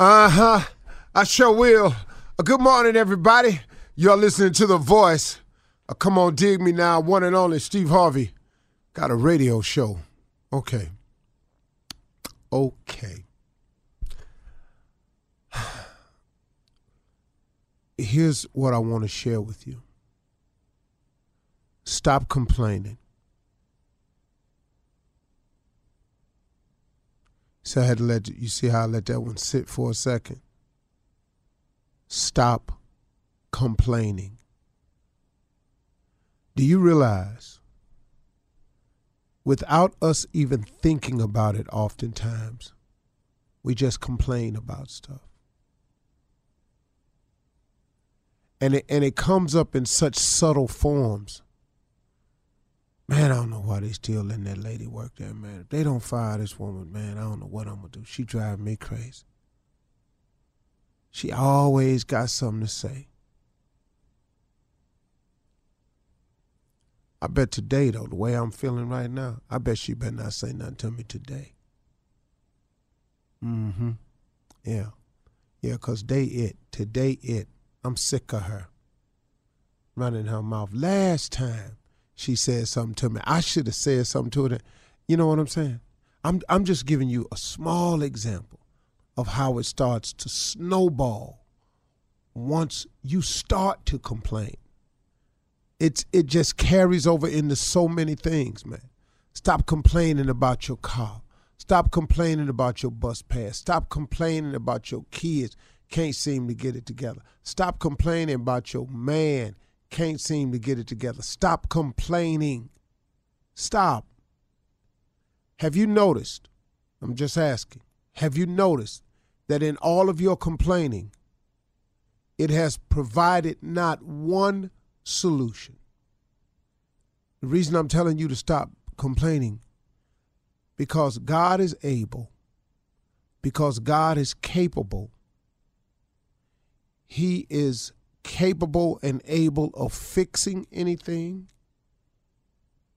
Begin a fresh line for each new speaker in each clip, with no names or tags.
Uh huh. I sure will. Uh, good morning, everybody. You're listening to The Voice. Uh, come on, dig me now. One and only Steve Harvey. Got a radio show. Okay. Okay. Here's what I want to share with you stop complaining. So I had to let you see how I let that one sit for a second. Stop complaining. Do you realize, without us even thinking about it, oftentimes, we just complain about stuff. And it, and it comes up in such subtle forms. Man, I don't know why they still letting that lady work there, man. If they don't fire this woman, man, I don't know what I'm gonna do. She driving me crazy. She always got something to say. I bet today, though, the way I'm feeling right now, I bet she better not say nothing to me today. Mm-hmm. Yeah. Yeah, because they it. Today it. I'm sick of her. Running her mouth. Last time she said something to me, I should have said something to her. You know what I'm saying? I'm I'm just giving you a small example of how it starts to snowball once you start to complain. It's it just carries over into so many things, man. Stop complaining about your car. Stop complaining about your bus pass. Stop complaining about your kids can't seem to get it together. Stop complaining about your man can't seem to get it together. Stop complaining. Stop. Have you noticed? I'm just asking. Have you noticed that in all of your complaining, it has provided not one solution? The reason I'm telling you to stop complaining because God is able, because God is capable. He is capable and able of fixing anything,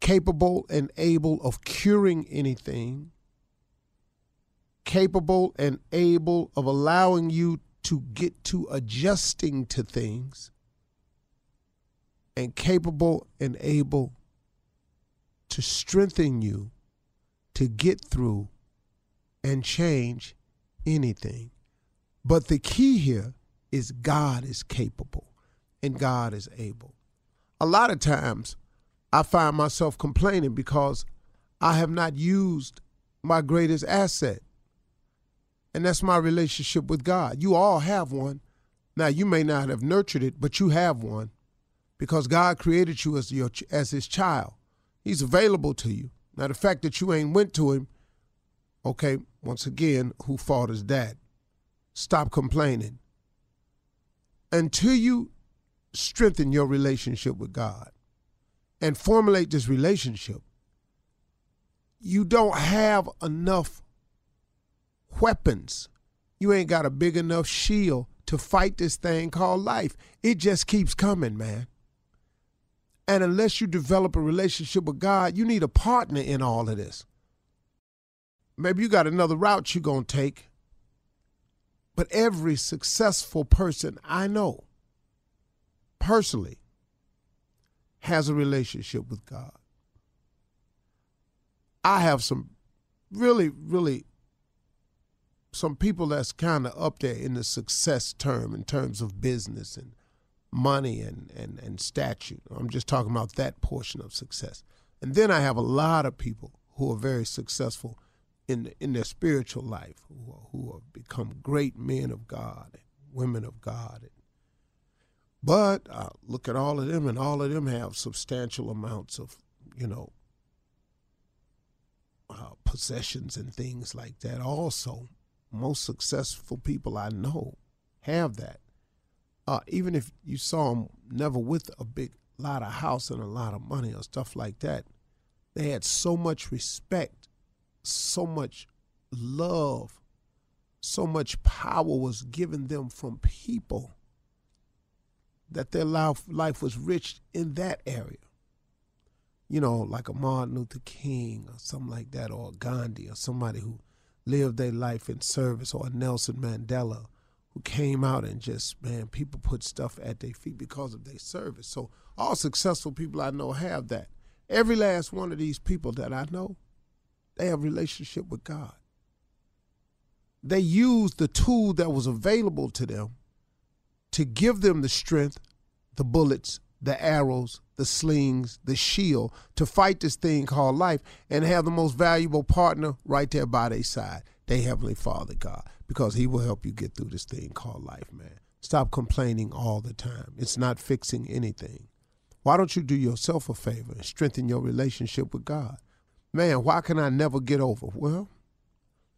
capable and able of curing anything, capable and able of allowing you to get to adjusting to things, and capable and able to strengthen you to get through and change anything. But the key here is God is capable and God is able. A lot of times I find myself complaining because I have not used my greatest asset, and that's my relationship with God. You all have one. Now, you may not have nurtured it, but you have one because God created you as, your, as his child. He's available to you. Now, the fact that you ain't went to him, okay, once again, who fault is that? Stop complaining. Until you strengthen your relationship with God and formulate this relationship, you don't have enough weapons. You ain't got a big enough shield to fight this thing called life. It just keeps coming, man. And unless you develop a relationship with God, you need a partner in all of this. Maybe you got another route you're going to take. But every successful person I know personally has a relationship with God. I have some really, really some people that's kind of up there in the success term in terms of business and money and, and, and statute. I'm just talking about that portion of success. And then I have a lot of people who are very successful in in their spiritual life, who, are, who have become great men of God, and women of God. But I look at all of them, and all of them have substantial amounts of, you know, uh, possessions and things like that. Also, most successful people I know have that. Uh, even if you saw them never with a big lot of house and a lot of money or stuff like that, they had so much respect, so much love, so much power was given them from people that their life, life was rich in that area. You know, like a Martin Luther King or something like that, or Gandhi or somebody who lived their life in service, or Nelson Mandela who came out and just, man, people put stuff at their feet because of their service. So all successful people I know have that. Every last one of these people that I know, they have relationship with God. They used the tool that was available to them to give them the strength, the bullets, the arrows, the slings, the shield to fight this thing called life and have the most valuable partner right there by their side, their Heavenly Father God, because He will help you get through this thing called life, man. Stop complaining all the time. It's not fixing anything. Why don't you do yourself a favor and strengthen your relationship with God? Man, why can I never get over? Well,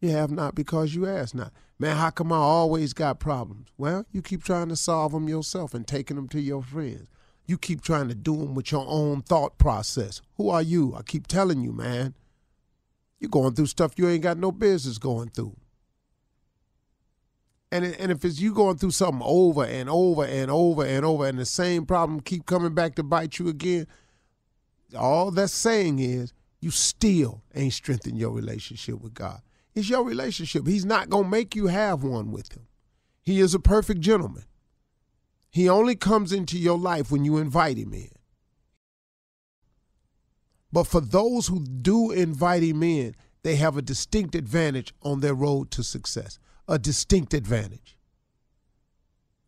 you have not because you ask not. Man, how come I always got problems? Well, you keep trying to solve them yourself and taking them to your friends. You keep trying to do them with your own thought process. Who are you? I keep telling you, man. You're going through stuff you ain't got no business going through. And, and if it's you going through something over and over and over and over and the same problem keep coming back to bite you again, all that's saying is you still ain't strengthened your relationship with God. It's your relationship. He's not going to make you have one with him. He is a perfect gentleman. He only comes into your life when you invite him in. But for those who do invite him in, they have a distinct advantage on their road to success. A distinct advantage.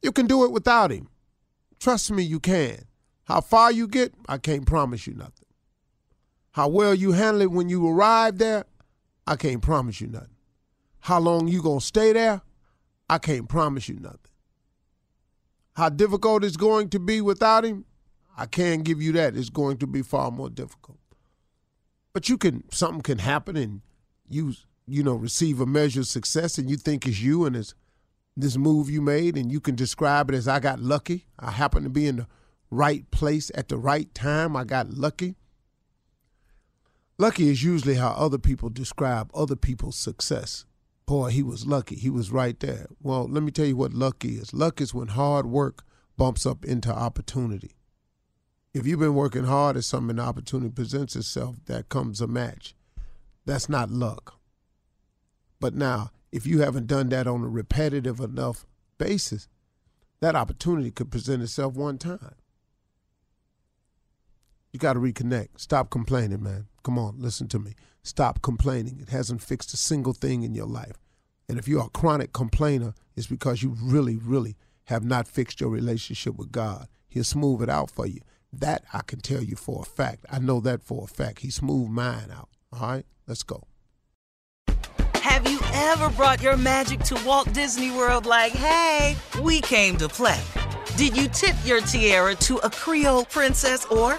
You can do it without him. Trust me, you can. How far you get, I can't promise you nothing. How well you handle it when you arrive there, I can't promise you nothing. How long you gonna stay there? I can't promise you nothing. How difficult it's going to be without him? I can't give you that. It's going to be far more difficult. But you can something can happen and you you know receive a measure of success and you think it's you and it's this move you made and you can describe it as I got lucky. I happened to be in the right place at the right time. I got lucky. Lucky is usually how other people describe other people's success. Boy, he was lucky. He was right there. Well, let me tell you what luck is. Luck is when hard work bumps up into opportunity. If you've been working hard at something opportunity presents itself, that comes a match. That's not luck. But now, if you haven't done that on a repetitive enough basis, that opportunity could present itself one time. You got to reconnect. Stop complaining, man. Come on, listen to me. Stop complaining. It hasn't fixed a single thing in your life. And if you're a chronic complainer, it's because you really, really have not fixed your relationship with God. He'll smooth it out for you. That I can tell you for a fact. I know that for a fact. He smoothed mine out. All right, let's go.
Have you ever brought your magic to Walt Disney World like, hey, we came to play? Did you tip your tiara to a Creole princess or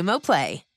Xumo Play.